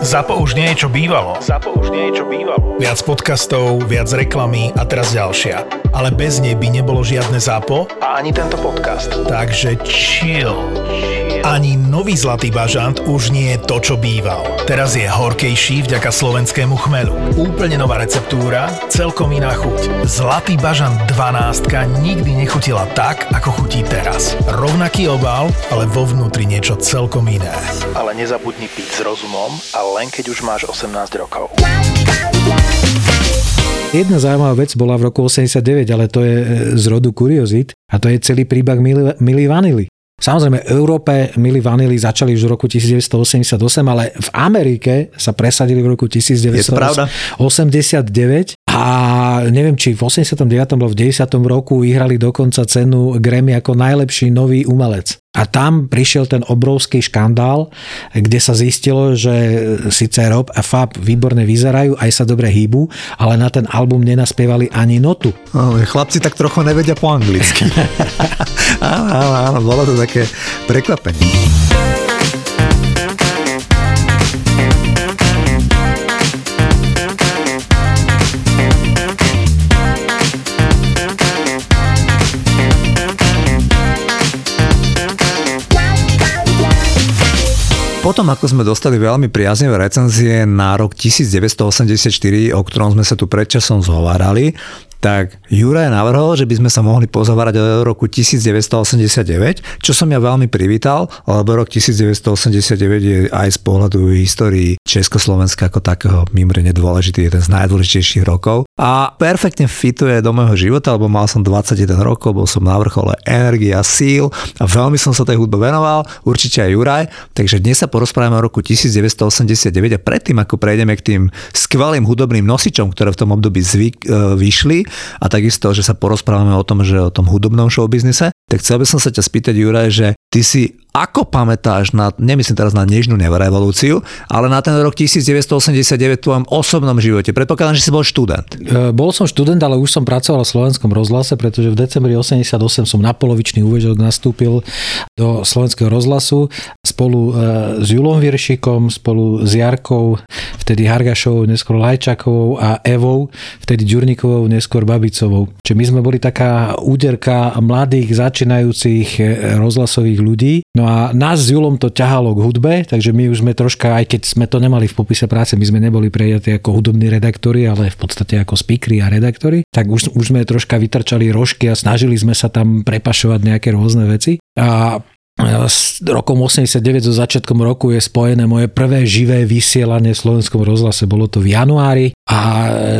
Zapo už nie je čo bývalo. Zapo už nie je čo bývalo. Viac podcastov, viac reklamy a teraz ďalšia. Ale bez nej by nebolo žiadne Zapo a ani tento podcast. Takže chill. Ani nový Zlatý bažant už nie je to, čo býval. Teraz je horkejší vďaka slovenskému chmelu. Úplne nová receptúra, celkom iná chuť. Zlatý bažant 12 nikdy nechutila tak, ako chutí teraz. Rovnaký obal, ale vo vnútri niečo celkom iné. Ale nezabudni piť s rozumom a len keď už máš 18 rokov. Jedna zaujímavá vec bola v roku 89, ale to je e, z rodu kuriozit a to je celý príbeh Mili Vanily. Samozrejme, v Európe Mili Vanily začali už v roku 1988, ale v Amerike sa presadili v roku 1989 a neviem, či v 89. alebo v 90. roku vyhrali dokonca cenu Grammy ako najlepší nový umelec. A tam prišiel ten obrovský škandál, kde sa zistilo, že síce Rob a Fab výborne vyzerajú, aj sa dobre hýbu, ale na ten album nenaspievali ani notu. Ale chlapci tak trochu nevedia po anglicky. áno, áno, áno, bolo to také prekvapenie. Potom, ako sme dostali veľmi priaznivé recenzie na rok 1984, o ktorom sme sa tu predčasom zhovárali, tak Juraj navrhol, že by sme sa mohli pozovárať o roku 1989, čo som ja veľmi privítal, lebo rok 1989 je aj z pohľadu histórii Československa ako takého mimoriadne dôležitý, jeden z najdôležitejších rokov. A perfektne fituje do môjho života, lebo mal som 21 rokov, bol som na vrchole energie a síl a veľmi som sa tej hudbe venoval, určite aj Juraj, takže dnes sa porozprávame o roku 1989 a predtým, ako prejdeme k tým skvelým hudobným nosičom, ktoré v tom období zvyk, e, vyšli, a takisto, že sa porozprávame o tom, že o tom hudobnom showbiznise, tak chcel by som sa ťa spýtať, Juraj, že ty si ako pamätáš na, nemyslím teraz na nežnú revolúciu, ale na ten rok 1989 v tvojom osobnom živote? Predpokladám, že si bol študent. E, bol som študent, ale už som pracoval v slovenskom rozhlase, pretože v decembri 88 som na polovičný úvežok nastúpil do slovenského rozhlasu spolu e, s Julom Viršikom, spolu s Jarkou, vtedy Hargašovou, neskôr Lajčakovou a Evou, vtedy Ďurníkovou, neskôr Babicovou. Čiže my sme boli taká úderka mladých, začínajúcich e, rozhlasových ľudí. No a nás s Julom to ťahalo k hudbe, takže my už sme troška, aj keď sme to nemali v popise práce, my sme neboli prejatí ako hudobní redaktori, ale v podstate ako speakery a redaktori, tak už, už sme troška vytrčali rožky a snažili sme sa tam prepašovať nejaké rôzne veci. A s rokom 89 so začiatkom roku je spojené moje prvé živé vysielanie v slovenskom rozhlase. Bolo to v januári a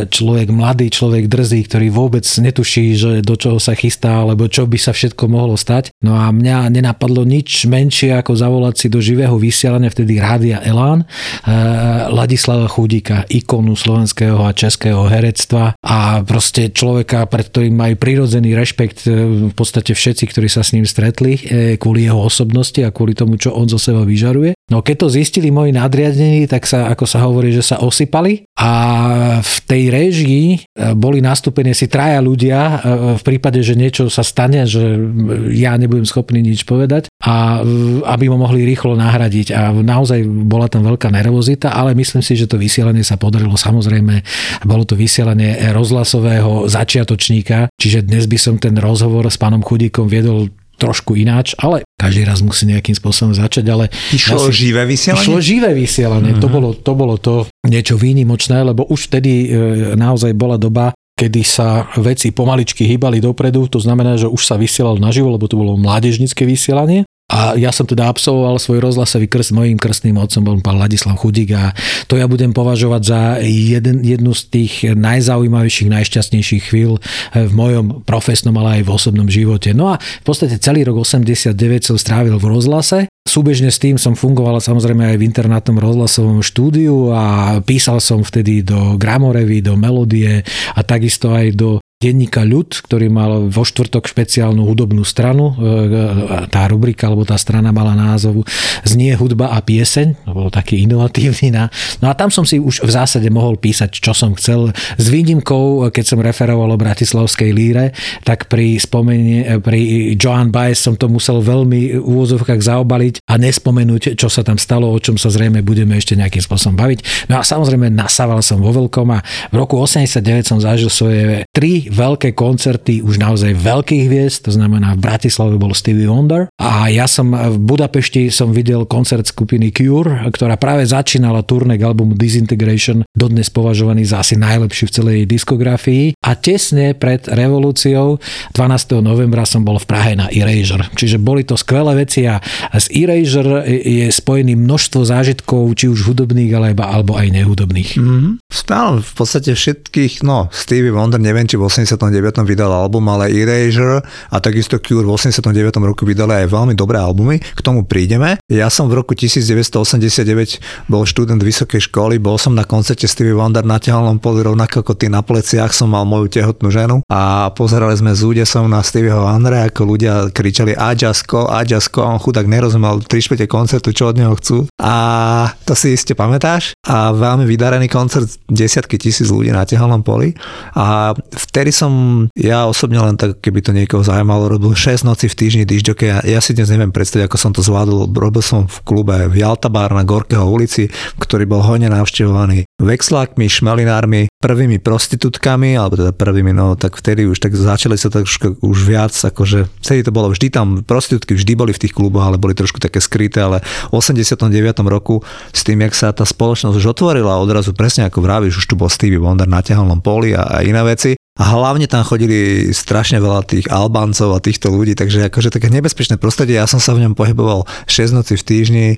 človek mladý, človek drzý, ktorý vôbec netuší, že do čoho sa chystá, alebo čo by sa všetko mohlo stať. No a mňa nenapadlo nič menšie ako zavolať si do živého vysielania vtedy Rádia Elán eh, Ladislava Chudíka, ikonu slovenského a českého herectva a proste človeka, pred ktorým majú prirodzený rešpekt eh, v podstate všetci, ktorí sa s ním stretli eh, kvôli jeho osobnosti a kvôli tomu, čo on zo seba vyžaruje. No keď to zistili moji nadriadení, tak sa, ako sa hovorí, že sa osypali. A v tej réžii e, boli nastúpení si traja ľudia e, v prípade, že niečo sa stane, že ja nebudem schopný nič povedať a aby mo mohli rýchlo nahradiť. A naozaj bola tam veľká nervozita, ale myslím si, že to vysielanie sa podarilo. Samozrejme, bolo to vysielanie rozhlasového začiatočníka, čiže dnes by som ten rozhovor s pánom Chudíkom viedol trošku ináč, ale každý raz musí nejakým spôsobom začať, ale... Išlo ja živé vysielanie? Išlo živé vysielanie, uh-huh. to, mhm. bolo, to bolo to niečo výnimočné, lebo už vtedy e, naozaj bola doba, kedy sa veci pomaličky hýbali dopredu, to znamená, že už sa vysielal naživo, lebo to bolo mládežnické vysielanie a ja som teda absolvoval svoj rozhlasový krst, mojím krstným otcom bol pán Ladislav Chudík a to ja budem považovať za jeden, jednu z tých najzaujímavejších, najšťastnejších chvíľ v mojom profesnom, ale aj v osobnom živote. No a v podstate celý rok 89 som strávil v rozhlase Súbežne s tým som fungoval samozrejme aj v internátnom rozhlasovom štúdiu a písal som vtedy do Gramorevy, do Melodie a takisto aj do denníka Ľud, ktorý mal vo štvrtok špeciálnu hudobnú stranu. Tá rubrika alebo tá strana mala názov Znie hudba a pieseň. To bolo taký inovatívny. No a tam som si už v zásade mohol písať, čo som chcel. S výnimkou, keď som referoval o Bratislavskej líre, tak pri spomenie, pri Joan Baez som to musel veľmi v úvozovkách zaobaliť a nespomenúť, čo sa tam stalo, o čom sa zrejme budeme ešte nejakým spôsobom baviť. No a samozrejme nasával som vo veľkom a v roku 89 som zažil svoje tri veľké koncerty už naozaj veľkých hviezd, to znamená v Bratislave bol Stevie Wonder a ja som v Budapešti som videl koncert skupiny Cure, ktorá práve začínala turné k albumu Disintegration, dodnes považovaný za asi najlepší v celej diskografii a tesne pred revolúciou 12. novembra som bol v Prahe na Erasure. Čiže boli to skvelé veci a z Erasure je spojený množstvo zážitkov, či už hudobných, alebo, alebo aj nehudobných. Mm-hmm. Stále v podstate všetkých, no Stevie Wonder neviem, či v 89. vydal album, ale Erasure a takisto Cure v 89. roku vydali aj veľmi dobré albumy, k tomu prídeme. Ja som v roku 1989 bol študent vysokej školy, bol som na koncerte Stevie Wonder na tehalnom poli, rovnako ako ty na pleciach som mal moju tehotnú ženu a pozerali sme s údesom na Stevieho Wondera, ako ľudia kričali Aďasko, Aďasko a on chudák nerozumel 3 špete koncertu, čo od neho chcú. A to si iste pamätáš? A veľmi vydarený koncert, desiatky tisíc ľudí na tehalnom poli. A vtedy som ja osobne len tak, keby to niekoho zaujímalo, robil 6 noci v týždni dižďoke. Ja, ja si dnes neviem predstaviť, ako som to zvládol. Robil som v klube v Jaltabár na Gorkého ulici, ktorý bol hojne navštevovaný vexlákmi, šmelinármi, prvými prostitútkami, alebo teda prvými, no tak vtedy už tak začali sa trošku už viac, akože vtedy to bolo vždy tam, prostitútky vždy boli v tých kluboch, ale boli trošku také skryté, ale v 89. roku s tým, jak sa tá spoločnosť už otvorila, odrazu presne ako vravíš, už tu bol Stevie Wonder na tehalnom poli a, a iné veci, a hlavne tam chodili strašne veľa tých Albáncov a týchto ľudí, takže akože také nebezpečné prostredie. Ja som sa v ňom pohyboval 6 noci v týždni, e,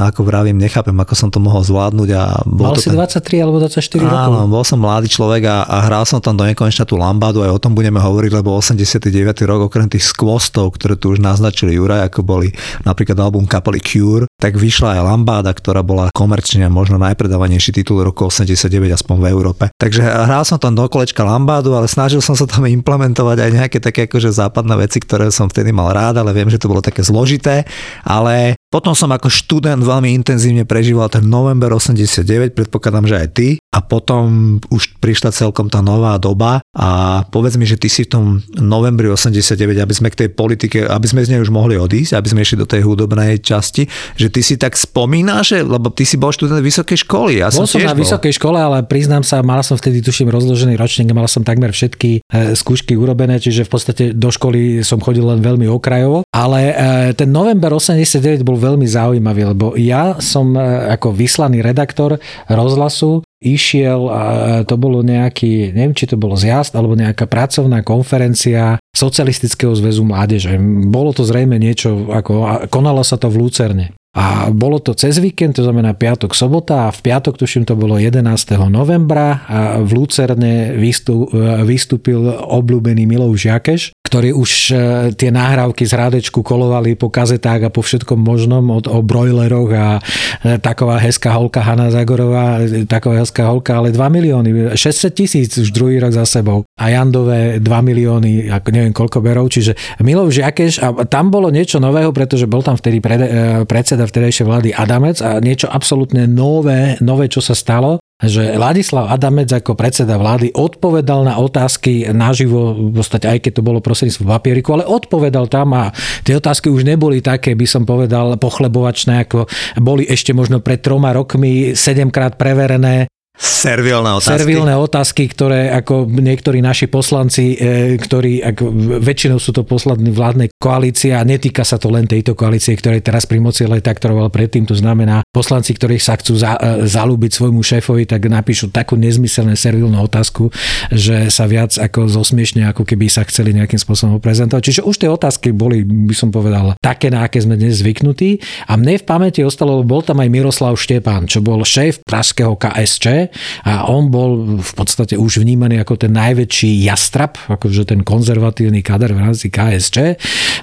ako vravím, nechápem, ako som to mohol zvládnuť. A bol Mal to si ten... 23 alebo 24 rokov? Áno, bol som mladý človek a, a hral som tam do nekonečna tú lambádu, aj o tom budeme hovoriť, lebo 89. rok, okrem tých skvostov, ktoré tu už naznačili Juraj, ako boli napríklad album kapely Cure, tak vyšla aj lambáda, ktorá bola komerčne možno najpredávanejší titul roku 89, aspoň v Európe. Takže hral som tam do kolečka lambádu ale snažil som sa tam implementovať aj nejaké také akože západné veci, ktoré som vtedy mal rád, ale viem, že to bolo také zložité, ale potom som ako študent veľmi intenzívne prežíval ten november 89, predpokladám, že aj ty. A potom už prišla celkom tá nová doba a povedz mi, že ty si v tom novembri 89, aby sme k tej politike, aby sme z nej už mohli odísť, aby sme išli do tej hudobnej časti, že ty si tak spomínaš, lebo ty si bol študent vysokej školy. Ja bol som, som na bol. vysokej škole, ale priznám sa, mal som vtedy, tuším, rozložený ročník, mal som takmer všetky e, skúšky urobené, čiže v podstate do školy som chodil len veľmi okrajovo. Ale e, ten november 89 bol veľmi zaujímavý, lebo ja som e, ako vyslaný redaktor rozhlasu išiel a to bolo nejaký, neviem, či to bolo zjazd alebo nejaká pracovná konferencia Socialistického zväzu mládeže. Bolo to zrejme niečo, ako, konalo sa to v Lucerne. A bolo to cez víkend, to znamená piatok, sobota a v piatok, tuším, to bolo 11. novembra a v Lucerne vystúpil obľúbený Milov Žiakeš, ktorý už e, tie nahrávky z rádečku kolovali po kazetách a po všetkom možnom od, o brojleroch a e, taková hezká holka Hanna Zagorová, e, taková hezká holka, ale 2 milióny, 600 tisíc už druhý rok za sebou. A Jandové 2 milióny, ako neviem koľko berov, čiže Milov Žiakeš a tam bolo niečo nového, pretože bol tam vtedy predseda vtedajšej vlády Adamec a niečo absolútne nové, nové, čo sa stalo, že Ladislav Adamec ako predseda vlády odpovedal na otázky naživo, v podstate aj keď to bolo prostredníctvom papieriku, ale odpovedal tam a tie otázky už neboli také, by som povedal, pochlebovačné, ako boli ešte možno pred troma rokmi sedemkrát preverené Servilné otázky. Servilné otázky, ktoré ako niektorí naši poslanci, e, ktorí ako väčšinou sú to poslední vládnej koalície a netýka sa to len tejto koalície, ktorej teraz pri moci, ale taktoroval predtým. To znamená, poslanci, ktorí sa chcú za, e, zalúbiť svojmu šéfovi, tak napíšu takú nezmyselné servilnú otázku, že sa viac ako zosmiešne, ako keby sa chceli nejakým spôsobom prezentovať. Čiže už tie otázky boli, by som povedal, také, na aké sme dnes zvyknutí. A mne v pamäti ostalo, bol tam aj Miroslav Štepán, čo bol šéf pražského KSČ, a on bol v podstate už vnímaný ako ten najväčší jastrab, akože ten konzervatívny kader v rámci KSČ.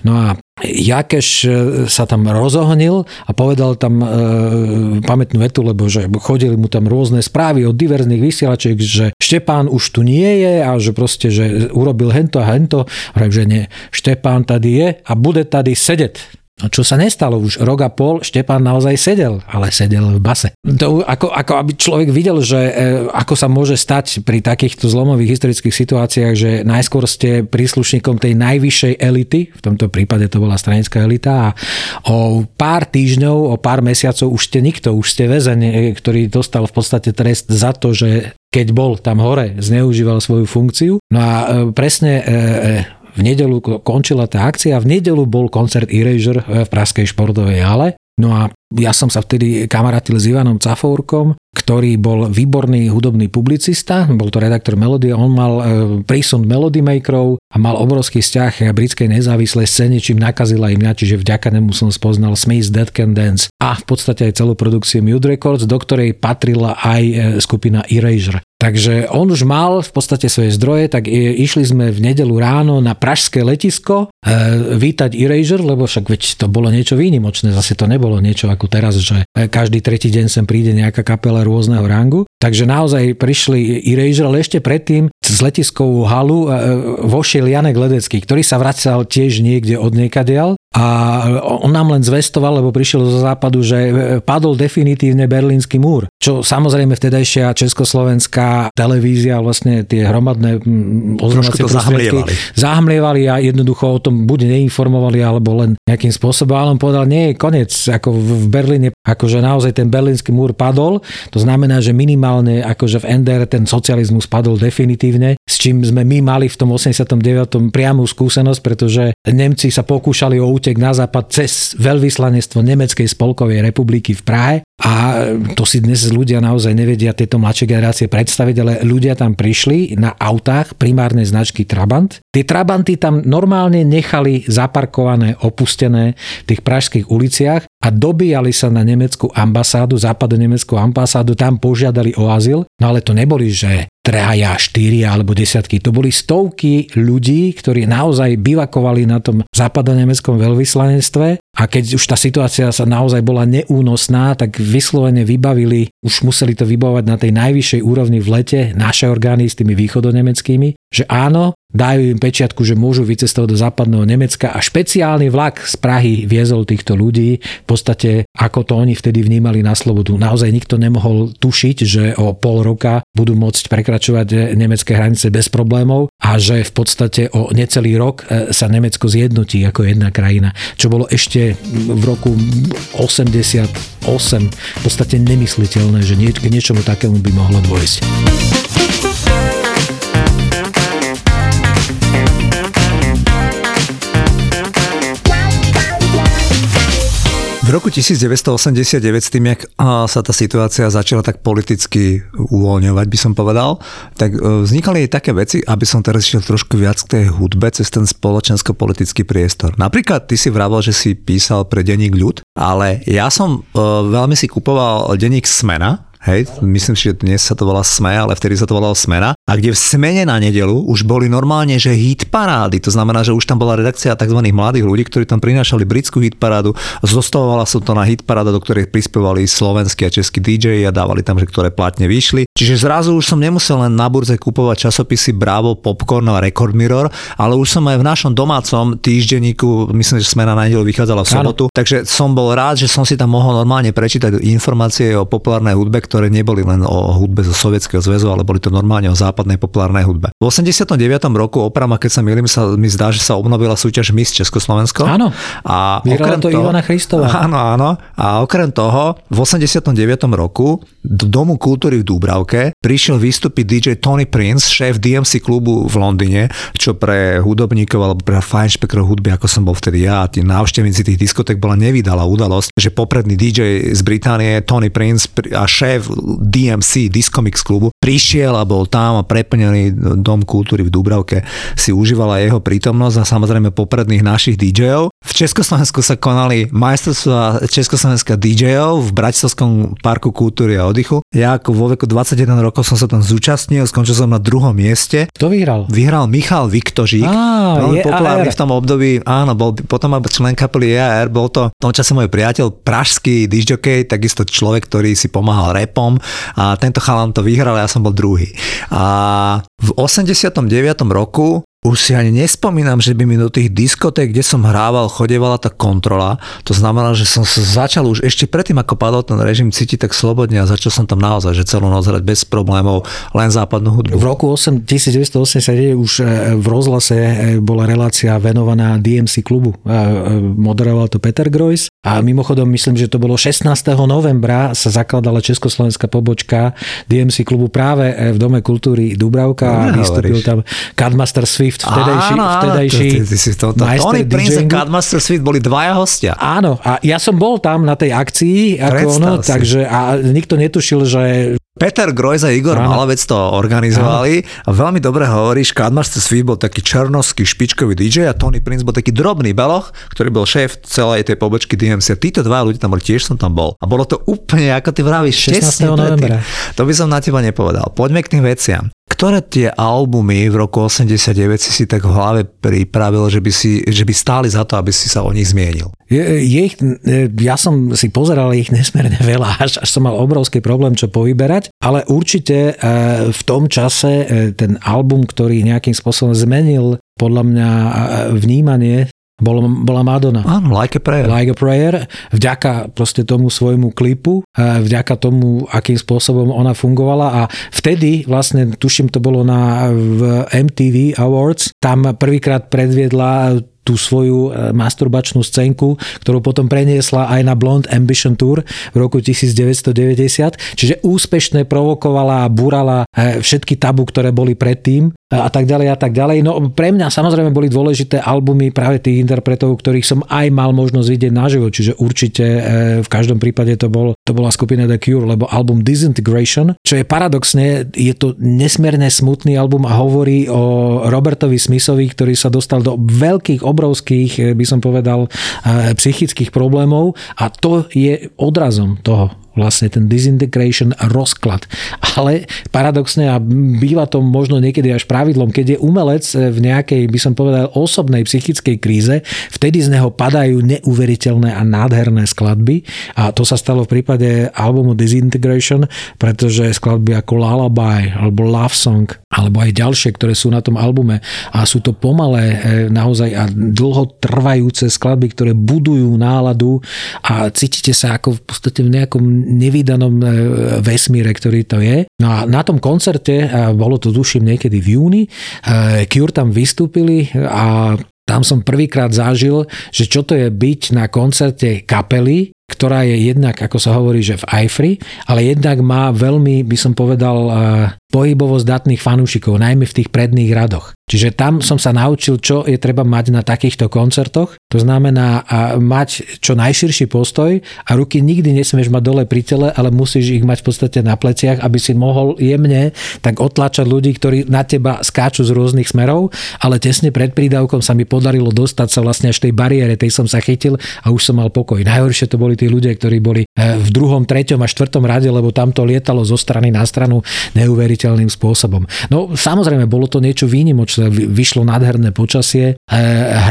No a Jakeš e, sa tam rozohnil a povedal tam e, pamätnú vetu, lebo že chodili mu tam rôzne správy od diverzných vysielačiek, že Štepán už tu nie je a že proste, že urobil hento a hento. Hovorím, že nie, Štepán tady je a bude tady sedeť. Čo sa nestalo, už rok a pol Štepán naozaj sedel, ale sedel v base. To, ako, ako aby človek videl, že e, ako sa môže stať pri takýchto zlomových historických situáciách, že najskôr ste príslušníkom tej najvyššej elity, v tomto prípade to bola stranická elita a o pár týždňov, o pár mesiacov už ste nikto, už ste väzeň, e, ktorý dostal v podstate trest za to, že keď bol tam hore, zneužíval svoju funkciu. No a e, presne v nedelu končila tá akcia, v nedelu bol koncert Erasure v Praskej športovej hale. No a ja som sa vtedy kamarátil s Ivanom Cafourkom, ktorý bol výborný hudobný publicista, bol to redaktor Melody, on mal e, prísun Melody Makerov a mal obrovský vzťah britskej nezávislej scéne, čím nakazila im mňa, čiže vďaka nemu som spoznal Smith Dead Can Dance a v podstate aj celú produkciu Mute Records, do ktorej patrila aj e, skupina Erasure. Takže on už mal v podstate svoje zdroje, tak išli sme v nedelu ráno na pražské letisko e, vítať Erasure, lebo však veď to bolo niečo výnimočné, zase to nebolo niečo ako teraz, že každý tretí deň sem príde nejaká kapela rôzneho rangu. Takže naozaj prišli Erasure, ale ešte predtým z letiskovú halu e, vošiel Janek Ledecký, ktorý sa vracal tiež niekde od niekadiaľ a on nám len zvestoval, lebo prišiel zo západu, že e, padol definitívne berlínsky múr. Čo samozrejme vtedajšia československá televízia, vlastne tie hromadné oznamovacie prostriedky zahmlievali a jednoducho o tom buď neinformovali, alebo len nejakým spôsobom. Ale on povedal, nie je koniec, ako v Berlíne, akože naozaj ten berlínsky múr padol. To znamená, že minimálne akože v NDR ten socializmus padol definitívne, s čím sme my mali v tom 89. priamú skúsenosť, pretože Nemci sa pokúšali o útek na západ cez veľvyslanectvo Nemeckej spolkovej republiky v Prahe a to si dnes ľudia naozaj nevedia tieto mladšie generácie predstaviť, ale ľudia tam prišli na autách primárnej značky Trabant. Tie Trabanty tam normálne nechali zaparkované, opustené v tých pražských uliciach a dobíjali sa na nemeckú ambasádu, západo-nemeckú ambasádu, tam požiadali o azyl, no ale to neboli, že traja, štyria alebo desiatky. To boli stovky ľudí, ktorí naozaj bivakovali na tom západonemeckom veľvyslanectve a keď už tá situácia sa naozaj bola neúnosná, tak vyslovene vybavili, už museli to vybavovať na tej najvyššej úrovni v lete naše orgány s tými východonemeckými, že áno, dajú im pečiatku, že môžu vycestovať do západného Nemecka a špeciálny vlak z Prahy viezol týchto ľudí v podstate, ako to oni vtedy vnímali na slobodu. Naozaj nikto nemohol tušiť, že o pol roka budú môcť prekračovať nemecké hranice bez problémov a že v podstate o necelý rok e, sa Nemecko zjednotí ako jedna krajina, čo bolo ešte v roku 88 v podstate nemysliteľné, že nie, k niečomu takému by mohlo dôjsť. V roku 1989 s tým, jak sa tá situácia začala tak politicky uvoľňovať, by som povedal, tak e, vznikali aj také veci, aby som teraz išiel trošku viac k tej hudbe cez ten spoločensko-politický priestor. Napríklad ty si vravel, že si písal pre denník ľud, ale ja som e, veľmi si kupoval denník Smena, Hej, myslím si, že dnes sa to volá SME, ale vtedy sa to volalo Smena. A kde v Smene na nedelu už boli normálne, že hit parády. To znamená, že už tam bola redakcia tzv. mladých ľudí, ktorí tam prinášali britskú hit parádu. Zostavovala sa to na hit paráda, do ktorej prispievali slovenskí a českí DJ a dávali tam, že ktoré platne vyšli. Čiže zrazu už som nemusel len na burze kupovať časopisy Bravo, Popcorn a Record Mirror, ale už som aj v našom domácom týždenníku, myslím, že Smena na nedelu vychádzala v sobotu, ano. takže som bol rád, že som si tam mohol normálne prečítať informácie o populárnej hudbe, ktoré neboli len o hudbe zo Sovietskeho zväzu, ale boli to normálne o západnej populárnej hudbe. V 89. roku oprama, keď sa milím, sa mi zdá, že sa obnovila súťaž Miss Československo. Áno. A okrem to toho, Ivana Christová. Áno, áno. A okrem toho, v 89. roku do Domu kultúry v Dúbravke prišiel vystúpiť DJ Tony Prince, šéf DMC klubu v Londýne, čo pre hudobníkov alebo pre fajnšpekrov hudby, ako som bol vtedy ja, tí návštevníci tých diskotek bola nevydala udalosť, že popredný DJ z Británie Tony Prince a šéf DMC, Discomix klubu, prišiel a bol tam a preplnený Dom kultúry v Dubravke si užívala jeho prítomnosť a samozrejme popredných našich DJov. V Československu sa konali majstrovstvá Československa DJov v Bratislavskom parku kultúry a oddychu. Ja ako vo veku 21 rokov som sa tam zúčastnil, skončil som na druhom mieste. Kto vyhral? Vyhral Michal Viktožík. Á, veľmi populárny v tom období. Áno, bol potom aj člen kapely EAR, bol to v tom čase môj priateľ, pražský disjokej, takisto človek, ktorý si pomáhal repom a tento chalan to vyhral, ja som bol druhý. A v 89. roku už si ani nespomínam, že by mi do tých diskoték, kde som hrával, chodevala tá kontrola. To znamená, že som sa začal už ešte predtým, ako padol ten režim, cítiť tak slobodne a začal som tam naozaj, že celú noc hrať bez problémov, len západnú hudbu. V roku 8, 1989 už e, v rozhlase e, bola relácia venovaná DMC klubu. E, Moderoval to Peter Groys a mimochodom myslím, že to bolo 16. novembra sa zakladala československá pobočka DMC klubu práve v Dome kultúry Dubravka a No, vystúpil tam Cardmaster Swift, vtedajší, áno, áno, vtedajší ty, ty si tomto. majster Tony Prince a DJingu. Cardmaster Suite boli dvaja hostia. Áno, a ja som bol tam na tej akcii, ako Predstav ono, si. takže a nikto netušil, že Peter Grojs a Igor Áno. Malovec to organizovali a veľmi dobre hovoríš, Cardmaster Sweet bol taký černovský špičkový DJ a Tony Prince bol taký drobný beloch, ktorý bol šéf celej tej pobočky DMC. Títo dva ľudia tam boli, tiež som tam bol. A bolo to úplne, ako ty vravíš, 16. tesne novembra. To by som na teba nepovedal. Poďme k tým veciam. Ktoré tie albumy v roku 89 si si tak v hlave pripravil, že by, si, že by stáli za to, aby si sa o nich zmienil? Je, je ich, e, ja som si pozeral ich nesmierne veľa, až, až som mal obrovský problém, čo povyberať, ale určite e, v tom čase e, ten album, ktorý nejakým spôsobom zmenil podľa mňa e, vnímanie, bola, bola Madonna. Áno, Like a Prayer. Like a Prayer, vďaka proste tomu svojmu klipu, vďaka tomu, akým spôsobom ona fungovala a vtedy vlastne, tuším, to bolo na v MTV Awards, tam prvýkrát predviedla tú svoju e, masturbačnú scénku, ktorú potom preniesla aj na Blonde Ambition Tour v roku 1990. Čiže úspešne provokovala a burala e, všetky tabu, ktoré boli predtým e, a tak ďalej a tak ďalej. No pre mňa samozrejme boli dôležité albumy práve tých interpretov, ktorých som aj mal možnosť vidieť naživo, čiže určite e, v každom prípade to, bol, to bola skupina The Cure, lebo album Disintegration, čo je paradoxne, je to nesmierne smutný album a hovorí o Robertovi Smithovi, ktorý sa dostal do veľkých, obrovských, e, by som povedal, e, psychických problémov a to je odrazom toho vlastne ten disintegration rozklad. Ale paradoxne a býva to možno niekedy až pravidlom, keď je umelec v nejakej, by som povedal, osobnej psychickej kríze, vtedy z neho padajú neuveriteľné a nádherné skladby a to sa stalo v prípade albumu Disintegration, pretože skladby ako Lullaby alebo Love Song alebo aj ďalšie, ktoré sú na tom albume a sú to pomalé e, naozaj a dlho trvajúce skladby, ktoré budujú náladu a cítite sa ako v podstate v nejakom nevydanom e, vesmíre, ktorý to je. No a na tom koncerte, a bolo to duším niekedy v júni, e, Cure tam vystúpili a tam som prvýkrát zažil, že čo to je byť na koncerte kapely, ktorá je jednak, ako sa hovorí, že v Eifri, ale jednak má veľmi, by som povedal, e, pohybovo zdatných fanúšikov, najmä v tých predných radoch. Čiže tam som sa naučil, čo je treba mať na takýchto koncertoch. To znamená a mať čo najširší postoj a ruky nikdy nesmieš mať dole pri tele, ale musíš ich mať v podstate na pleciach, aby si mohol jemne tak otlačať ľudí, ktorí na teba skáču z rôznych smerov, ale tesne pred prídavkom sa mi podarilo dostať sa vlastne až tej bariére, tej som sa chytil a už som mal pokoj. Najhoršie to boli tí ľudia, ktorí boli eh, v druhom, treťom a štvrtom rade, lebo tam to lietalo zo strany na stranu neuveriteľným spôsobom. No samozrejme, bolo to niečo výnimočné, vyšlo nádherné počasie, eh,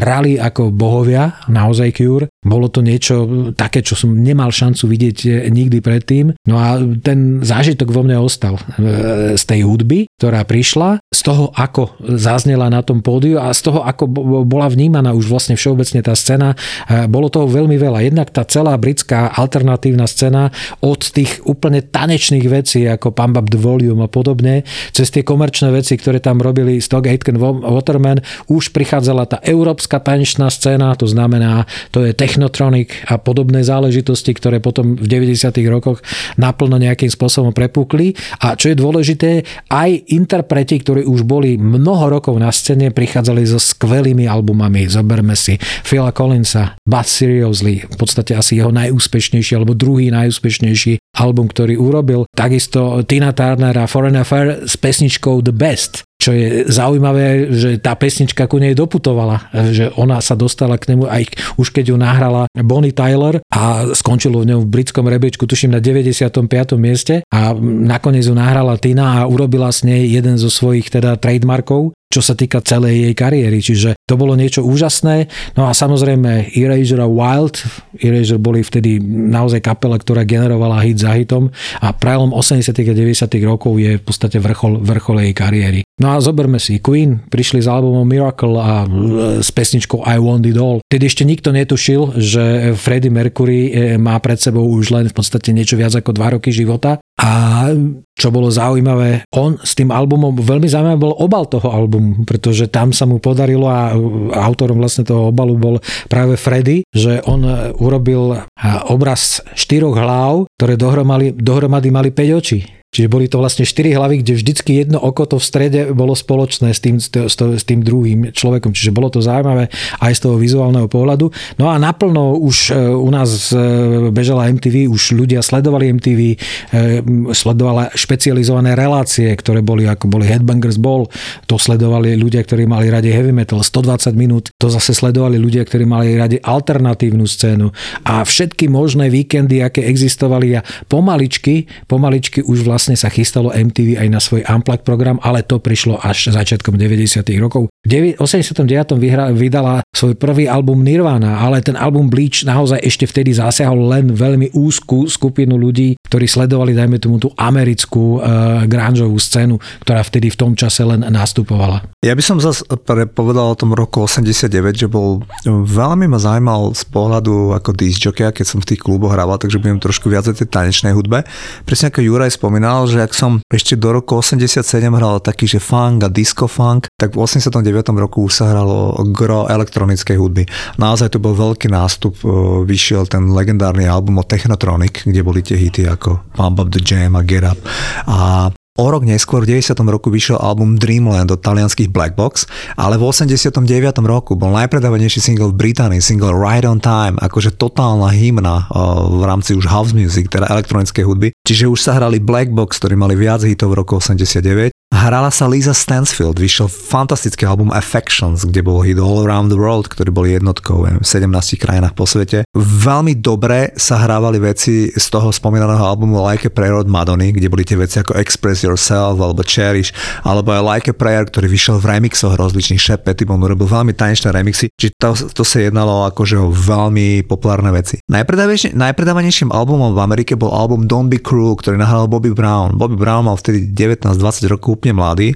hrali ako bohovia, naozaj Cure, bolo to niečo také, čo som nemal šancu vidieť eh, nikdy predtým. No a ten zážitok vo mne ostal eh, z tej hudby, ktorá prišla, z toho, ako zaznela na tom pódiu a z toho, ako bo- bola vnímaná už vlastne všeobecne tá scéna. Eh, Bolo toho veľmi veľa. Jednak tá celá britská alternatívna scéna od tých úplne tanečných vecí ako Pump Up the Volume a podobne, cez tie komerčné veci, ktoré tam robili Stock Aitken Waterman, už prichádzala tá európska tanečná scéna, to znamená, to je Technotronic a podobné záležitosti, ktoré potom v 90. rokoch naplno nejakým spôsobom prepukli. A čo je dôležité, aj interpreti, ktorí už boli mnoho rokov na scéne, prichádzali so skvelými albumami. Zoberme si Phila Collinsa, But Seriously, v podstate asi jeho najúspešnejší alebo druhý najúspešnejší album, ktorý urobil. Takisto Tina Turner a Foreign Affair s pesničkou The Best. Čo je zaujímavé, že tá pesnička ku nej doputovala, že ona sa dostala k nemu aj už keď ju nahrala Bonnie Tyler a skončilo v ňom v britskom rebečku, tuším na 95. mieste a nakoniec ju nahrala Tina a urobila s nej jeden zo svojich teda trademarkov, čo sa týka celej jej kariéry. Čiže to bolo niečo úžasné. No a samozrejme Erasure a Wild. Erasure boli vtedy naozaj kapela, ktorá generovala hit za hitom a prelom 80. a 90. rokov je v podstate vrchol, vrchol jej kariéry. No a zoberme si, Queen prišli s albumom Miracle a e, s pesničkou I Want It All. Tedy ešte nikto netušil, že Freddie Mercury e, má pred sebou už len v podstate niečo viac ako 2 roky života a čo bolo zaujímavé, on s tým albumom, veľmi zaujímavý bol obal toho albumu, pretože tam sa mu podarilo a autorom vlastne toho obalu bol práve Freddy, že on urobil obraz štyroch hlav, ktoré dohromady mali 5 očí. Čiže boli to vlastne štyri hlavy, kde vždycky jedno oko to v strede bolo spoločné s tým, s tým druhým človekom. Čiže bolo to zaujímavé aj z toho vizuálneho pohľadu. No a naplno už e, u nás e, bežala MTV, už ľudia sledovali MTV, e, sledovala špecializované relácie, ktoré boli ako boli Headbangers Ball, to sledovali ľudia, ktorí mali radi heavy metal, 120 minút, to zase sledovali ľudia, ktorí mali radi alternatívnu scénu a všetky možné víkendy, aké existovali a pomaličky, pomaličky už vlastne vlastne sa chystalo MTV aj na svoj Unplugged program, ale to prišlo až začiatkom 90. rokov. V 89. Vyhra, vydala svoj prvý album Nirvana, ale ten album Bleach naozaj ešte vtedy zasiahol len veľmi úzkú skupinu ľudí, ktorí sledovali, dajme tomu, tú americkú uh, grungeovú scénu, ktorá vtedy v tom čase len nastupovala. Ja by som zase povedal o tom roku 89, že bol veľmi ma zaujímal z pohľadu ako disc keď som v tých kluboch hrával, takže budem trošku viac o tej tanečnej hudbe. Presne ako Juraj spomínal, že ak som ešte do roku 87 hral taký, že funk a disco funk, tak v 89 roku už sa hralo gro elektronickej hudby. Naozaj to bol veľký nástup, vyšiel ten legendárny album o Technotronic, kde boli tie hity ako Pump Up the Jam a Get Up. A O rok neskôr v 90. roku vyšiel album Dreamland od talianských Black Box, ale v 89. roku bol najpredávanejší single v Británii, single Right on Time, akože totálna hymna v rámci už house music, teda elektronickej hudby. Čiže už sa hrali Black Box, ktorí mali viac hitov v roku 89 Hrala sa Lisa Stansfield, vyšiel fantastický album Affections, kde bol hit All Around the World, ktorý bol jednotkou v 17 krajinách po svete. Veľmi dobre sa hrávali veci z toho spomínaného albumu Like a Prayer od Madony, kde boli tie veci ako Express Yourself alebo Cherish, alebo aj Like a Prayer, ktorý vyšiel v remixoch rozličných. Shep Pettibon robil veľmi tanečné remixy, či to, to sa jednalo akože o veľmi populárne veci. Najpredávanejším albumom v Amerike bol album Don't Be Cruel, ktorý nahral Bobby Brown. Bobby Brown mal vtedy 19-20 rokov úplne mladý.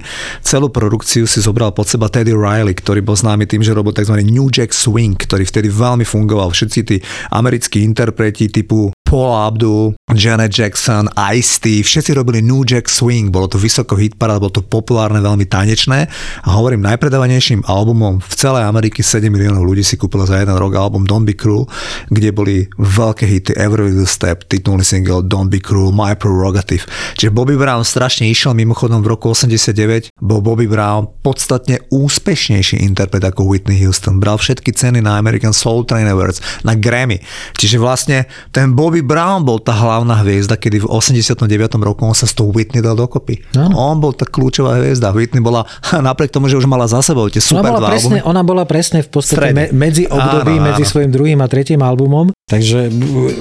Celú produkciu si zobral pod seba Teddy Riley, ktorý bol známy tým, že robil tzv. New Jack Swing, ktorý vtedy veľmi fungoval. Všetci tí americkí interpreti typu Paul Abdul, Janet Jackson, Ice-T, všetci robili New Jack Swing, bolo to vysoko hitparát, bolo to populárne, veľmi tanečné a hovorím, najpredávanejším albumom v celej Amerike 7 miliónov ľudí si kúpilo za jeden rok album Don't Be Cruel, kde boli veľké hity Every Little Step, titulný single Don't Be Cruel, My Prerogative. Čiže Bobby Brown strašne išiel, mimochodom v roku 89 bol Bobby Brown podstatne úspešnejší interpret ako Whitney Houston. Bral všetky ceny na American Soul Train Awards, na Grammy. Čiže vlastne ten Bobby Bobby Brown bol tá hlavná hviezda, kedy v 89. roku on sa s tou Whitney dal dokopy. No. On bol tá kľúčová hviezda. Whitney bola, napriek tomu, že už mala za sebou tie super ona bola, presne, ona bola presne v podstate me, medzi období, áno, áno. medzi svojim druhým a tretím albumom, takže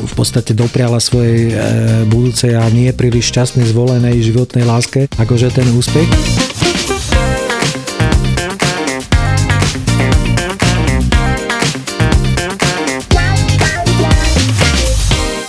v podstate dopriala svojej e, budúcej a nie príliš šťastnej zvolenej životnej láske, akože ten úspech.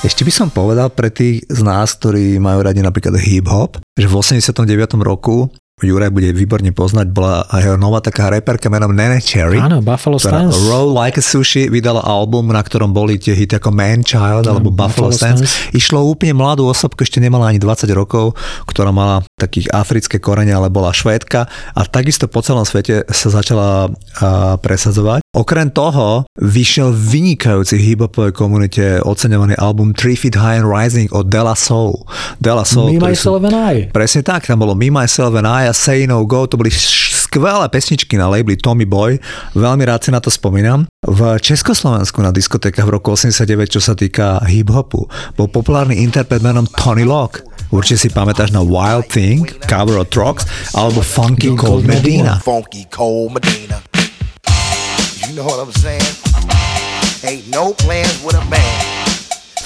Ešte by som povedal pre tých z nás, ktorí majú radi napríklad hip-hop, že v 89. roku Juraj bude výborne poznať, bola aj nová taká reperka menom Nene Cherry. Áno, Buffalo Stance. Roll Like a Sushi vydala album, na ktorom boli tie hity ako Man Child alebo Buffalo, Buffalo Stance. Stance. Išlo úplne mladú osobku, ešte nemala ani 20 rokov, ktorá mala takých africké korene, ale bola švédka a takisto po celom svete sa začala uh, presadzovať. Okrem toho vyšiel vynikajúci hip-hopovej komunite oceňovaný album Three Feet High and Rising od Della Soul. Della Soul. Me, Myself and I. Presne tak, tam bolo Me, Myself and I a Say No Go, to boli skvelé pesničky na labeli Tommy Boy, veľmi rád si na to spomínam. V Československu na diskotékach v roku 89, čo sa týka hip-hopu, bol populárny interpret menom Tony Locke Určite si pamätáš na Wild Thing, Cover of Trucks, alebo Funky Cold Medina. Funky Cold Medina. You know what I'm saying? Ain't no plans with a man.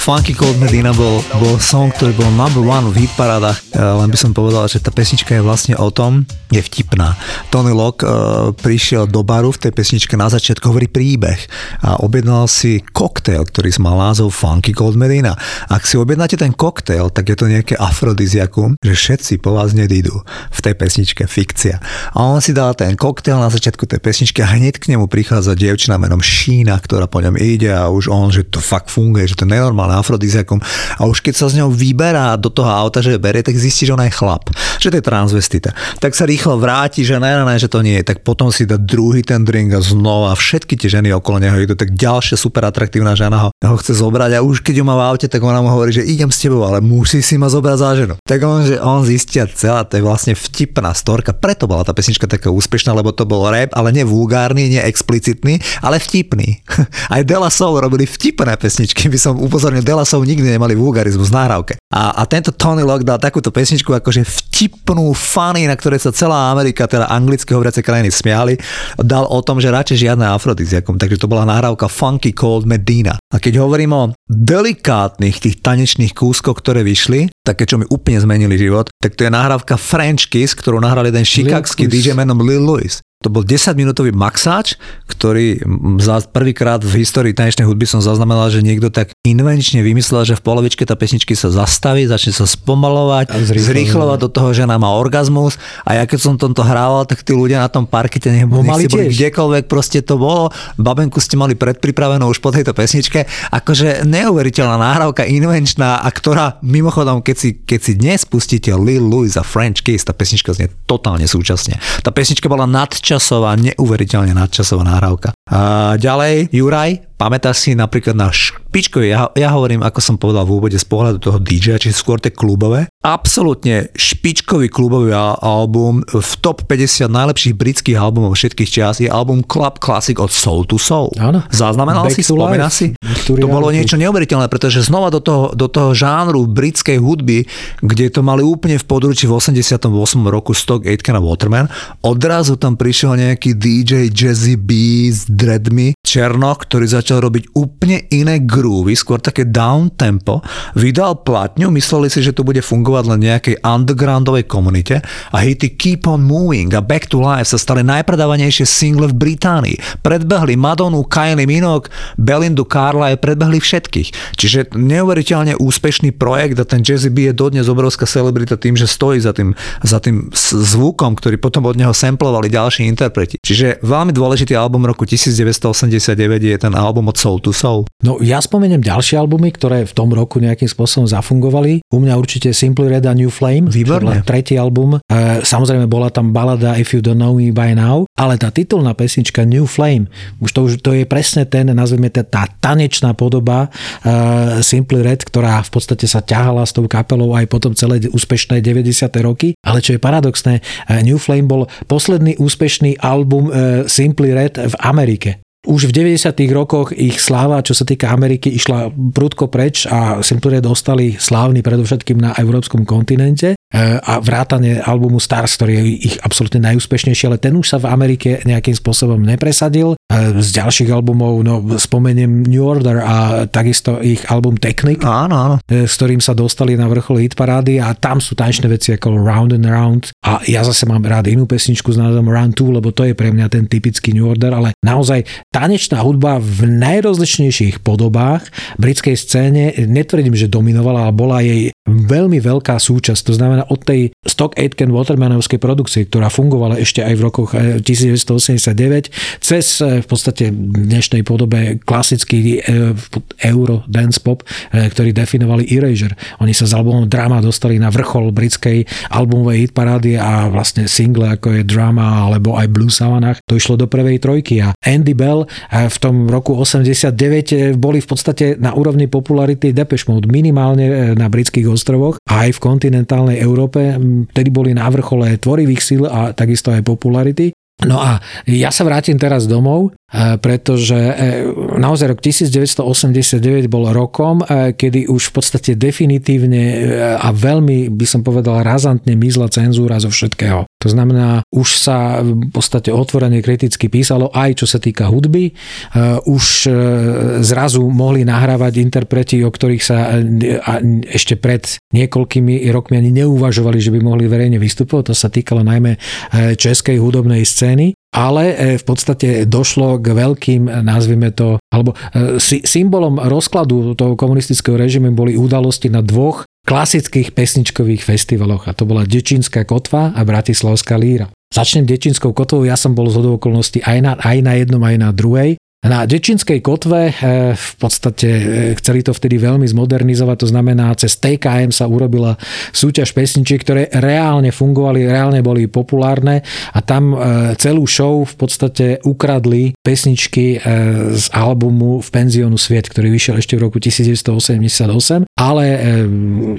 Funky Cold Medina bol, bol song, ktorý bol number one v hitparádach. Len by som povedal, že tá pesnička je vlastne o tom, je vtipná. Tony Locke uh, prišiel do baru v tej pesničke na začiatku hovorí príbeh a objednal si koktail, ktorý mal názov Funky Cold Medina. Ak si objednáte ten koktail, tak je to nejaké afrodiziakum, že všetci po vás nedídu v tej pesničke, fikcia. A on si dal ten koktail na začiatku tej pesničky a hneď k nemu prichádza dievčina menom Šína, ktorá po ňom ide a už on, že to fakt funguje, že to je nenormálne afrodiziakom a už keď sa z ňou vyberá do toho auta, že berie, tak zistí, že ona je chlap, že to je transvestita. Tak sa rýchlo vráti, že ne, ne, ne, že to nie je, tak potom si dá druhý ten drink a znova všetky tie ženy okolo neho idú, tak ďalšia super atraktívna žena ho, ho chce zobrať a už keď ju má v aute, tak ona mu hovorí, že idem s tebou, ale musí si ma zobrať za ženu. Tak on, že on zistia celá, to je vlastne vtipná storka, preto bola tá pesnička taká úspešná, lebo to bol rap, ale nie vulgárny, nie explicitný, ale vtipný. Aj Dela Soul robili vtipné pesničky, by som upozornil Delasov nikdy nemali vulgarizmus v nahrávke. A, a tento Tony Lock dal takúto pesničku akože vtipnú, funny, na ktorej sa celá Amerika, teda anglické hovoriace krajiny smiali, dal o tom, že radšej žiadne afrodiziakum. Takže to bola nahrávka Funky Cold Medina. A keď hovorím o delikátnych tých tanečných kúskoch, ktoré vyšli, také, čo mi úplne zmenili život, tak to je nahrávka French Kiss, ktorú nahral jeden šikákský DJ menom Lil Louis. To bol 10-minútový maxáč, ktorý za prvýkrát v histórii tanečnej hudby som zaznamenal, že niekto tak invenčne vymyslel, že v polovičke tá pesničky sa zastaví, začne sa spomalovať, zrýchlovať do toho, že nám má orgazmus a ja keď som tomto hrával, tak tí ľudia na tom parkete nech, no, si boli kdekoľvek, proste to bolo. Babenku ste mali predpripravenú už po tejto pesničke. Akože neuveriteľná náhrávka, invenčná a ktorá mimochodom, keď si, keď si dnes pustíte Lil Louis a French Kiss, tá pesnička znie totálne súčasne. Tá pesnička bola nadčasná nadčasová, neuveriteľne nadčasová nahrávka. A ďalej, Juraj, pamätáš si napríklad na špičkový, ja, ja hovorím, ako som povedal v úvode z pohľadu toho DJ, či skôr tie klubové, absolútne špičkový klubový album v top 50 najlepších britských albumov všetkých čas je album Club Classic od Soul to Soul. Áno. Zaznamenal Back si, spomína si? To bolo niečo neuveriteľné, pretože znova do toho, do toho žánru britskej hudby, kde to mali úplne v područí v 88 roku Stock Aitken a Waterman, odrazu tam prišiel nejaký DJ Jazzy B s dreadmi, Černok, ktorý začal robiť úplne iné groovy, skôr také down tempo, vydal platňu, mysleli si, že to bude fungovať len nejakej undergroundovej komunite a hity Keep on Moving a Back to Life sa stali najpredávanejšie single v Británii. Predbehli Madonu, Kylie Minogue, Belindu Carla aj predbehli všetkých. Čiže neuveriteľne úspešný projekt a ten Jazzy B je dodnes obrovská celebrita tým, že stojí za tým, za tým zvukom, ktorý potom od neho samplovali ďalší interpreti. Čiže veľmi dôležitý album roku 1980 99 je ten album od Soul to Soul. No ja spomeniem ďalšie albumy, ktoré v tom roku nejakým spôsobom zafungovali. U mňa určite Simply Red a New Flame. Výborne. Tretí album. E, samozrejme bola tam balada If You Don't Know Me By Now, ale tá titulná pesnička New Flame, už to, už to je presne ten, nazveme tá, tá tanečná podoba e, Simply Red, ktorá v podstate sa ťahala s tou kapelou aj potom celé úspešné 90. roky. Ale čo je paradoxné, e, New Flame bol posledný úspešný album e, Simply Red v Amerike. Už v 90. rokoch ich sláva, čo sa týka Ameriky, išla prudko preč a Simple dostali slávny predovšetkým na európskom kontinente. E, a vrátane albumu Stars, ktorý je ich absolútne najúspešnejší, ale ten už sa v Amerike nejakým spôsobom nepresadil. E, z ďalších albumov no, spomeniem New Order a takisto ich album Technic, áno, áno. E, s ktorým sa dostali na vrchol hitparády a tam sú tanečné veci ako Round and Round a ja zase mám rád inú pesničku s názvom Round 2, lebo to je pre mňa ten typický New Order, ale naozaj tanečná hudba v najrozličnejších podobách britskej scéne, netvrdím, že dominovala, ale bola jej veľmi veľká súčasť. To znamená od tej Stock Aitken Watermanovskej produkcie, ktorá fungovala ešte aj v rokoch 1989, eh, cez eh, v podstate v dnešnej podobe klasický eh, euro dance pop, ktorý definovali Erasure. Oni sa s albumom Drama dostali na vrchol britskej albumovej hitparády a vlastne single ako je Drama alebo aj Blue Savannah, to išlo do prvej trojky a Andy Bell v tom roku 89 boli v podstate na úrovni popularity Depeche Mode minimálne na britských ostrovoch a aj v kontinentálnej Európe, vtedy boli na vrchole tvorivých síl a takisto aj popularity. No a ja sa vrátim teraz domov, e, pretože e, naozaj rok 1989 bol rokom, e, kedy už v podstate definitívne a veľmi, by som povedal, razantne mizla cenzúra zo všetkého. To znamená, už sa v podstate otvorene kriticky písalo aj čo sa týka hudby. Už zrazu mohli nahrávať interpreti, o ktorých sa ešte pred niekoľkými rokmi ani neuvažovali, že by mohli verejne vystupovať. To sa týkalo najmä českej hudobnej scény scény, ale e, v podstate došlo k veľkým, nazvime to, alebo e, symbolom rozkladu toho komunistického režimu boli udalosti na dvoch klasických pesničkových festivaloch a to bola Dečínska kotva a Bratislavská líra. Začnem Dečínskou kotvou, ja som bol z okolností aj na, aj na jednom, aj na druhej. Na Dečinskej kotve eh, v podstate eh, chceli to vtedy veľmi zmodernizovať, to znamená, cez TKM sa urobila súťaž pesničiek, ktoré reálne fungovali, reálne boli populárne a tam eh, celú show v podstate ukradli pesničky z albumu V penziónu sviet, ktorý vyšiel ešte v roku 1988, ale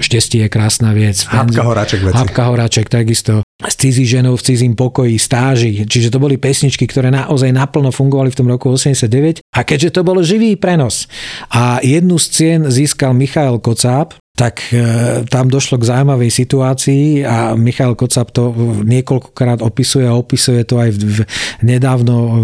šťastie je krásna vec. Hápka Horáček veci. Hápka Horáček takisto s cizí ženou v cizím pokoji, stáži. Čiže to boli pesničky, ktoré naozaj naplno fungovali v tom roku 89. A keďže to bol živý prenos a jednu z cien získal Michael Kocáb, tak e, tam došlo k zaujímavej situácii a Michal Kocap to niekoľkokrát opisuje a opisuje to aj v, v nedávno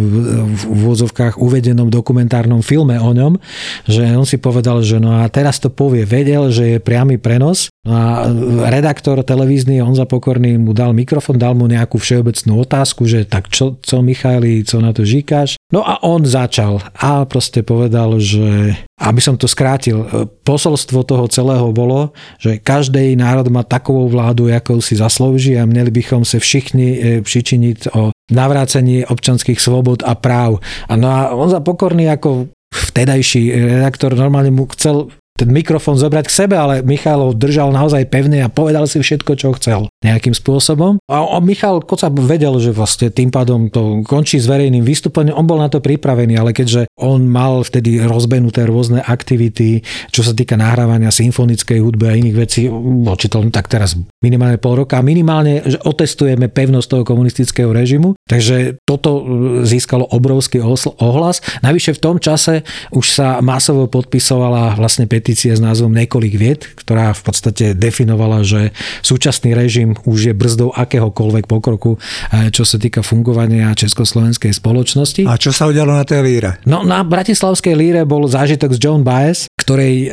v úvodzovkách uvedenom dokumentárnom filme o ňom, že on si povedal, že no a teraz to povie, vedel, že je priamy prenos no a redaktor televízny Honza Pokorný mu dal mikrofon, dal mu nejakú všeobecnú otázku, že tak čo, co Michaili, co na to žíkáš? No a on začal a proste povedal, že aby som to skrátil, posolstvo toho celého bolo, že každý národ má takovou vládu, jakou si zaslouží a měli bychom se všichni e, přičiniť o navrácení občanských svobod a práv. A no a on za pokorný ako vtedajší redaktor normálne mu chcel ten mikrofón zobrať k sebe, ale Michal ho držal naozaj pevne a povedal si všetko, čo chcel nejakým spôsobom. A Michal Kocab vedel, že vlastne tým pádom to končí s verejným vystúpením. On bol na to pripravený, ale keďže on mal vtedy rozbenuté rôzne aktivity, čo sa týka nahrávania symfonickej hudby a iných vecí, očítal, tak teraz minimálne pol roka, minimálne že otestujeme pevnosť toho komunistického režimu, takže toto získalo obrovský ohlas. Navyše v tom čase už sa masovo podpisovala vlastne peti petícia s názvom Nekolik vied, ktorá v podstate definovala, že súčasný režim už je brzdou akéhokoľvek pokroku, eh, čo sa týka fungovania československej spoločnosti. A čo sa udialo na tej líre? No na Bratislavskej líre bol zážitok z John Baez, ktorej e,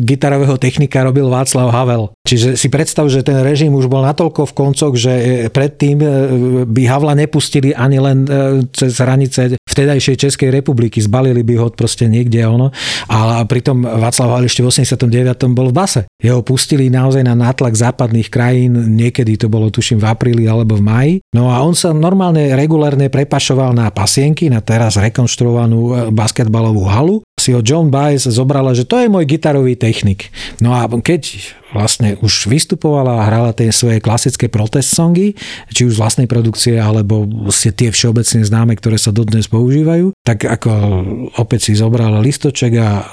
gitarového technika robil Václav Havel. Čiže si predstav, že ten režim už bol natoľko v koncoch, že e, predtým by Havla nepustili ani len cez hranice vtedajšej Českej republiky. Zbalili by ho proste niekde ono. A pritom Václav Havel ešte v 89. bol v base. Jeho pustili naozaj na nátlak západných krajín, niekedy to bolo tuším v apríli alebo v maji. No a on sa normálne regulárne prepašoval na pasienky, na teraz rekonštruovanú basketbalovú halu si ho John Baez zobrala, že to je môj gitarový technik. No a keď vlastne už vystupovala a hrala tie svoje klasické protest songy, či už z vlastnej produkcie, alebo ste tie všeobecne známe, ktoré sa dodnes používajú, tak ako opäť si zobrala listoček a e,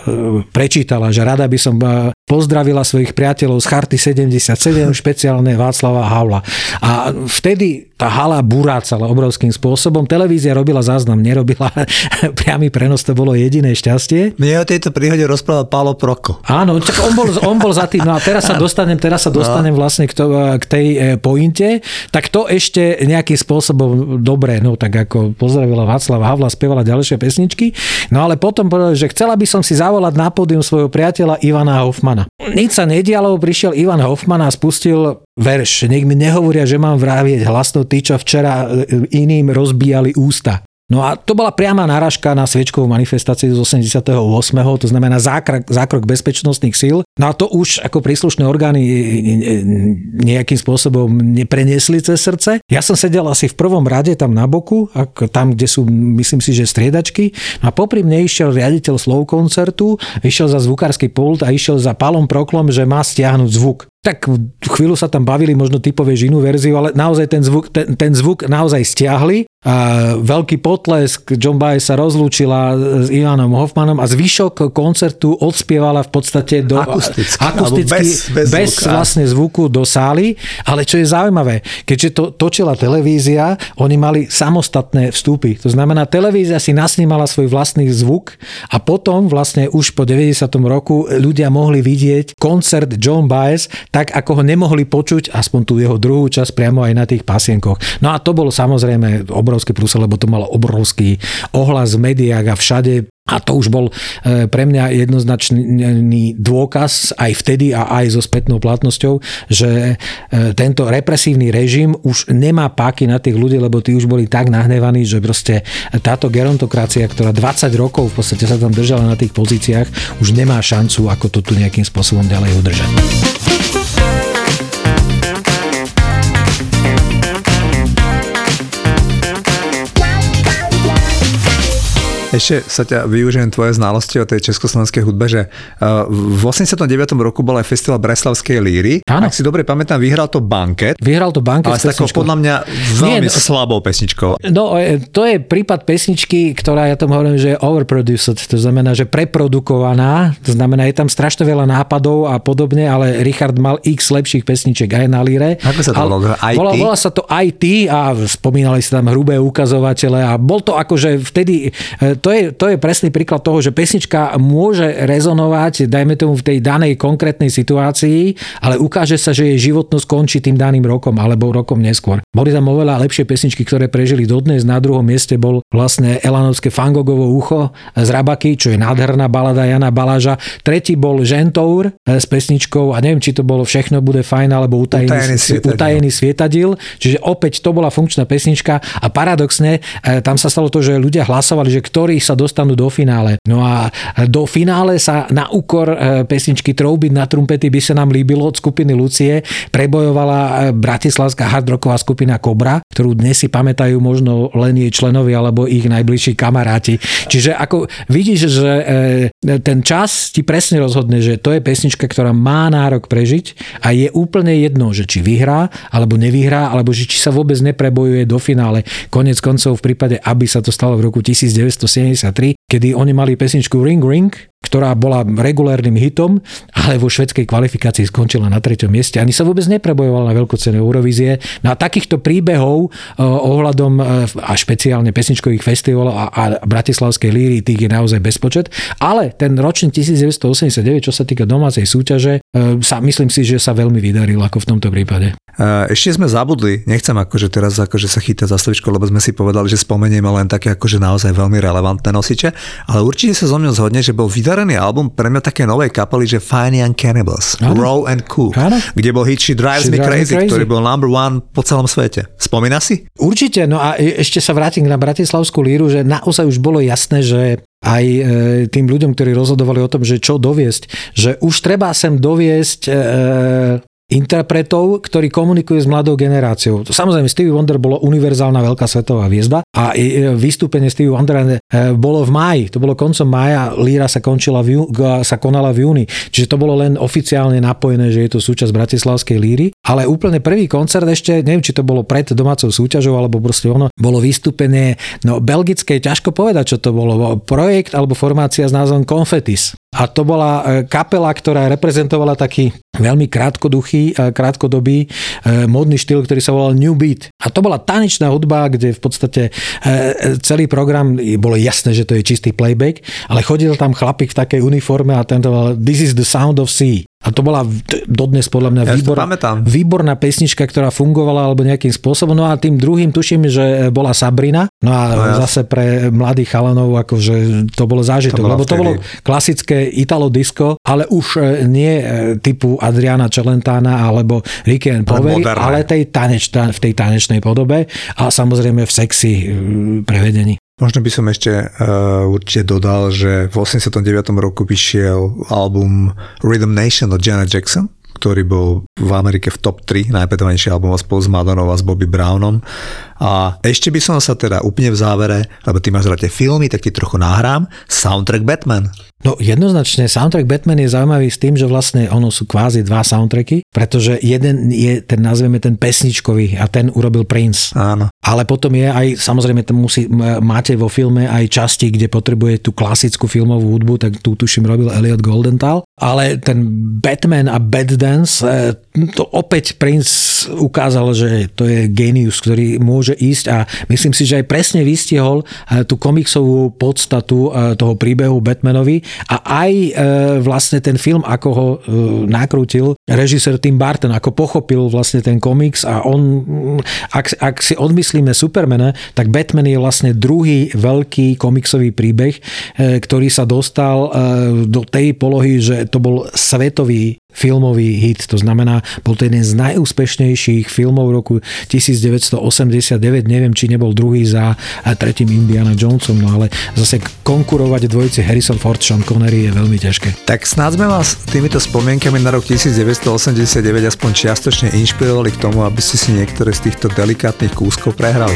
prečítala, že rada by som e, pozdravila svojich priateľov z Charty 77, špeciálne Václava Havla. A vtedy tá hala burácala obrovským spôsobom. Televízia robila záznam, nerobila priamy prenos, to bolo jediné šťastie. Mne o tejto príhode rozprával Pálo Proko. Áno, tak on bol, on bol za tým. No a teraz sa dostanem, teraz sa dostanem no. vlastne k, to, k tej e, pointe. Tak to ešte nejakým spôsobom dobre, no tak ako pozdravila Václava Havla, spievala ďalšie pesničky. No ale potom povedal, že chcela by som si zavolať na pódium svojho priateľa Ivana Hoffmana. Nič sa nedialo, prišiel Ivan Hoffman a spustil verš. Nech mi nehovoria, že mám vrávieť hlasno tí, čo včera e, iným rozbíjali ústa. No a to bola priama náražka na sviečkovú manifestáciu z 88. To znamená zákrok, zákrok bezpečnostných síl. No a to už ako príslušné orgány nejakým spôsobom nepreniesli cez srdce. Ja som sedel asi v prvom rade tam na boku, ako tam, kde sú, myslím si, že striedačky. No a popri mne išiel riaditeľ slov koncertu, išiel za zvukársky pult a išiel za Palom Proklom, že má stiahnuť zvuk. Tak chvíľu sa tam bavili, možno typové inú verziu, ale naozaj ten zvuk, ten, ten zvuk naozaj stiahli a veľký potlesk, John Baez sa rozlúčila s Ivanom Hoffmanom a zvyšok koncertu odspievala v podstate do, akusticky, akusticky bez, bez, bez zvuka. vlastne zvuku do sály, ale čo je zaujímavé, keďže to točila televízia, oni mali samostatné vstupy. To znamená, televízia si nasnímala svoj vlastný zvuk a potom vlastne už po 90. roku ľudia mohli vidieť koncert John Baez tak, ako ho nemohli počuť, aspoň tú jeho druhú časť priamo aj na tých pasienkoch. No a to bolo samozrejme obrovské plus, lebo to malo obrovský ohlas v médiách a všade a to už bol e, pre mňa jednoznačný dôkaz aj vtedy a aj so spätnou platnosťou, že e, tento represívny režim už nemá páky na tých ľudí, lebo tí už boli tak nahnevaní, že proste táto gerontokracia, ktorá 20 rokov v podstate sa tam držala na tých pozíciách, už nemá šancu, ako to tu nejakým spôsobom ďalej udržať. Ešte sa ťa využijem tvoje znalosti o tej československej hudbe, že uh, v 89. roku bol aj festival Breslavskej líry. Áno. Ak si dobre pamätám, vyhral to banket. Vyhral to banket ale s takou podľa mňa veľmi Nie, no, slabou pesničkou. No, e, to je prípad pesničky, ktorá ja tomu hovorím, že je overproduced, to znamená, že preprodukovaná, to znamená, je tam strašne veľa nápadov a podobne, ale Richard mal x lepších pesniček aj na líre. Ako sa to volalo? Volá, volá sa to IT a spomínali sa tam hrubé ukazovatele a bol to akože vtedy e, to je, to je presný príklad toho, že pesnička môže rezonovať, dajme tomu v tej danej konkrétnej situácii, ale ukáže sa, že jej životnosť končí tým daným rokom alebo rokom neskôr. Boli tam oveľa lepšie pesničky, ktoré prežili dodnes. Na druhom mieste bol vlastne Elanovské Fangogovo ucho z Rabaky, čo je nádherná balada Jana Baláža. Tretí bol Žentour s pesničkou a neviem, či to bolo Všechno bude fajn alebo Utajený, utajený, svietadil. utajený svietadil. Čiže opäť to bola funkčná pesnička a paradoxne e, tam sa stalo to, že ľudia hlasovali, že ktorý ktorí sa dostanú do finále. No a do finále sa na úkor e, pesničky Trouby na trumpety by sa nám líbilo od skupiny Lucie prebojovala e, bratislavská hardrocková skupina Cobra, ktorú dnes si pamätajú možno len jej členovia alebo ich najbližší kamaráti. Čiže ako vidíš, že e, ten čas ti presne rozhodne, že to je pesnička, ktorá má nárok prežiť a je úplne jedno, že či vyhrá alebo nevyhrá, alebo že či sa vôbec neprebojuje do finále. Konec koncov v prípade, aby sa to stalo v roku 1970 1973, kedy oni mali pesničku Ring Ring, ktorá bola regulérnym hitom, ale vo švedskej kvalifikácii skončila na treťom mieste. Ani sa vôbec neprebojovala na veľkú cenu Eurovízie. No a takýchto príbehov eh, ohľadom eh, a špeciálne pesničkových festivalov a, a Bratislavskej líry tých je naozaj bezpočet. Ale ten ročník 1989, čo sa týka domácej súťaže, sa myslím si, že sa veľmi vydaril ako v tomto prípade. Ešte sme zabudli, nechcem akože teraz akože sa chytať za slovičko, lebo sme si povedali, že spomenieme len také akože naozaj veľmi relevantné nosiče, ale určite sa zo mňa zhodne, že bol vydarený album pre mňa také novej kapely, že Fine Young Cannibals, ano. Raw and Cool, ano. kde bol hit She Drives, She Me, Drives crazy, Crazy, ktorý bol number one po celom svete. Spomína si? Určite, no a e, ešte sa vrátim na Bratislavskú líru, že naozaj už bolo jasné, že aj e, tým ľuďom, ktorí rozhodovali o tom, že čo doviesť, že už treba sem doviesť e, interpretov, ktorí komunikujú s mladou generáciou. Samozrejme, Stevie Wonder bolo univerzálna veľká svetová hviezda a e, vystúpenie Stevie Wondera e, bolo v máji, to bolo koncom mája, Líra sa, končila v, sa konala v júni, čiže to bolo len oficiálne napojené, že je to súčasť Bratislavskej líry, ale úplne prvý koncert ešte, neviem, či to bolo pred domácou súťažou, alebo proste ono, bolo vystúpenie, no belgické, ťažko povedať, čo to bolo, projekt alebo formácia s názvom Confetis. A to bola e, kapela, ktorá reprezentovala taký veľmi krátkoduchý, e, krátkodobý e, modný štýl, ktorý sa volal New Beat. A to bola tanečná hudba, kde v podstate celý program, bolo jasné, že to je čistý playback, ale chodil tam chlapík v takej uniforme a tento This is the sound of sea. A to bola dodnes podľa mňa ja výborná, výborná pesnička, ktorá fungovala alebo nejakým spôsobom. No a tým druhým tuším, že bola Sabrina. No a no ja. zase pre mladých chalanov akože to bolo zážitok. To lebo vtedy. to bolo klasické Italo disco, ale už e, nie e, typu Adriana Celentana alebo Ricky and Poveri, ale tej tanečta, v tej tanečnej podobe a samozrejme v sexy e, prevedení. Možno by som ešte uh, určite dodal, že v 89. roku vyšiel album Rhythm Nation od Janet Jackson, ktorý bol v Amerike v top 3 najpredovanejších albumov spolu s Madonou a s Bobby Brownom. A ešte by som sa teda úplne v závere, lebo ty máš rád filmy, tak ti trochu nahrám, soundtrack Batman. No jednoznačne, soundtrack Batman je zaujímavý s tým, že vlastne ono sú kvázi dva soundtracky, pretože jeden je ten, nazveme ten pesničkový a ten urobil Prince. Áno. Ale potom je aj, samozrejme, tam musí, máte vo filme aj časti, kde potrebuje tú klasickú filmovú hudbu, tak tu tuším robil Elliot Goldenthal. Ale ten Batman a Bad Dance, e, to opäť Prince ukázal, že to je genius, ktorý môže ísť a myslím si, že aj presne vystihol e, tú komiksovú podstatu e, toho príbehu Batmanovi a aj vlastne ten film, ako ho nakrútil režisér Tim Burton, ako pochopil vlastne ten komiks a on, mm, ak, ak si odmyslíme Supermana, tak Batman je vlastne druhý veľký komiksový príbeh, e, ktorý sa dostal do tej polohy, že to bol svetový filmový hit. To znamená, bol to jeden z najúspešnejších filmov roku 1989. Neviem, či nebol druhý za tretím Indiana Jonesom, no ale zase konkurovať dvojici Harrison Ford, Sean Connery je veľmi ťažké. Tak snad sme vás týmito spomienkami na rok 1989 aspoň čiastočne inšpirovali k tomu, aby ste si niektoré z týchto delikátnych kúskov prehrali.